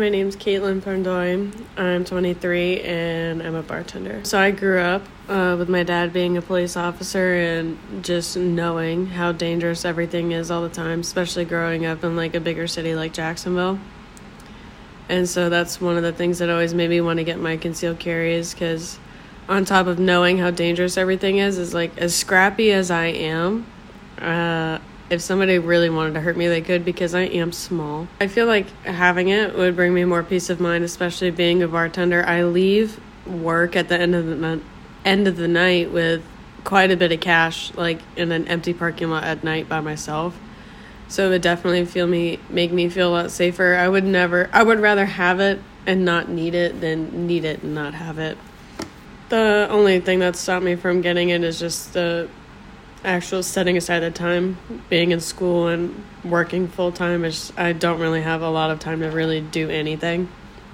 My name's Katelyn Perndoj. I'm 23 and I'm a bartender. So I grew up uh, with my dad being a police officer and just knowing how dangerous everything is all the time, especially growing up in like a bigger city like Jacksonville. And so that's one of the things that always made me want to get my concealed carries because on top of knowing how dangerous everything is, is like as scrappy as I am, uh, if somebody really wanted to hurt me, they could because I am small. I feel like having it would bring me more peace of mind, especially being a bartender. I leave work at the end of the end of the night with quite a bit of cash, like in an empty parking lot at night by myself. So it would definitely feel me make me feel a lot safer. I would never. I would rather have it and not need it than need it and not have it. The only thing that stopped me from getting it is just the actual setting aside the time being in school and working full time is I don't really have a lot of time to really do anything.